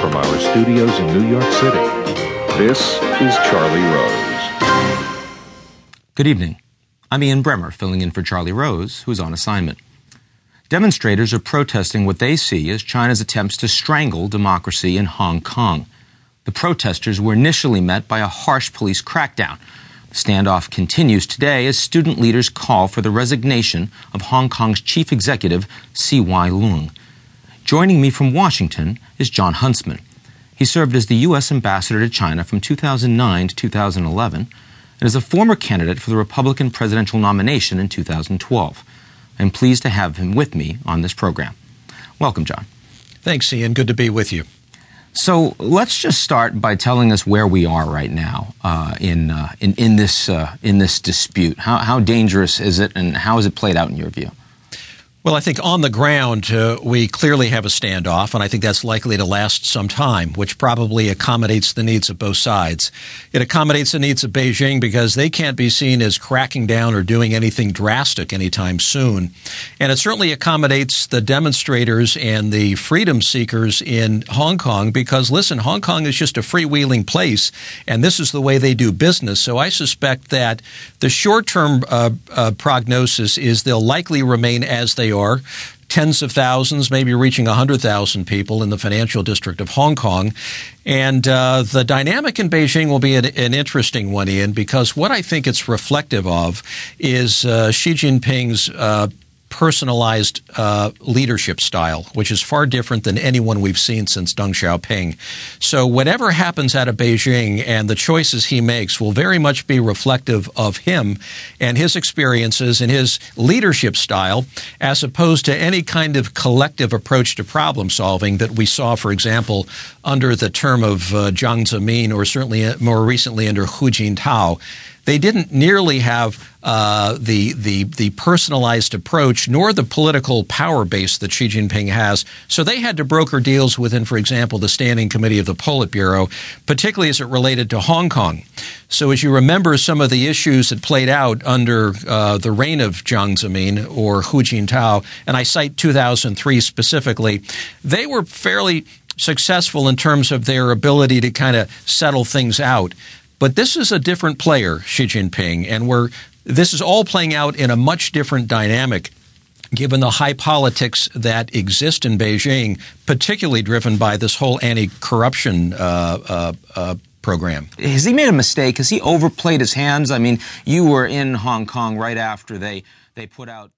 studios in New York City, this is Charlie Rose. Good evening. I'm Ian Bremmer, filling in for Charlie Rose, who's on assignment. Demonstrators are protesting what they see as China's attempts to strangle democracy in Hong Kong. The protesters were initially met by a harsh police crackdown. The standoff continues today as student leaders call for the resignation of Hong Kong's chief executive, C.Y. Leung. Joining me from Washington is Jon Huntsman. He served as the U.S. ambassador to China from 2009 to 2011 and is a former candidate for the Republican presidential nomination in 2012. I'm pleased to have him with me on this program. Welcome, Jon. Thanks, Ian. Good to be with you. So let's just start by telling us where we are right now uh, in, uh, in, in, this, uh, in this dispute. How, how dangerous is it, and how has it played out in your view? Well, I think on the ground, uh, we clearly have a standoff, and I think that's likely to last some time, which probably accommodates the needs of both sides. It accommodates the needs of Beijing because they can't be seen as cracking down or doing anything drastic anytime soon. And it certainly accommodates the demonstrators and the freedom seekers in Hong Kong because, listen, Hong Kong is just a freewheeling place, and this is the way they do business. So I suspect that the short term uh, uh, prognosis is they'll likely remain as they are tens of thousands, maybe reaching 100,000 people in the financial district of Hong Kong. And uh, the dynamic in Beijing will be an, an, interesting one, Ian, because what I think it's reflective of is uh, Xi Jinping's uh, personalized uh, leadership style, which is far different than anyone we've seen since Deng Xiaoping. So, whatever happens out of Beijing and the choices he makes will very much be reflective of him and his experiences and his leadership style, as opposed to any kind of collective approach to problem solving that we saw, for example, under the term of uh, Jiang Zemin or certainly uh, more recently under Hu Jintao they didn't nearly have uh, the the the personalized approach nor the political power base that Xi Jinping has. So they had to broker deals within, for example, the Standing Committee of the Politburo, particularly as it related to Hong Kong. So as you remember, some of the issues that played out under uh, the reign of Jiang Zemin or Hu Jintao, and I cite 2003 specifically, they were fairly successful in terms of their ability to kind of settle things out. But this is a different player, Xi Jinping, and we're this is all playing out in a much different dynamic given the high politics that exist in Beijing, particularly driven by this whole anti-corruption uh, uh, uh, program. Has he made a mistake? Has he overplayed his hands? I mean, you were in Hong Kong right after they they put out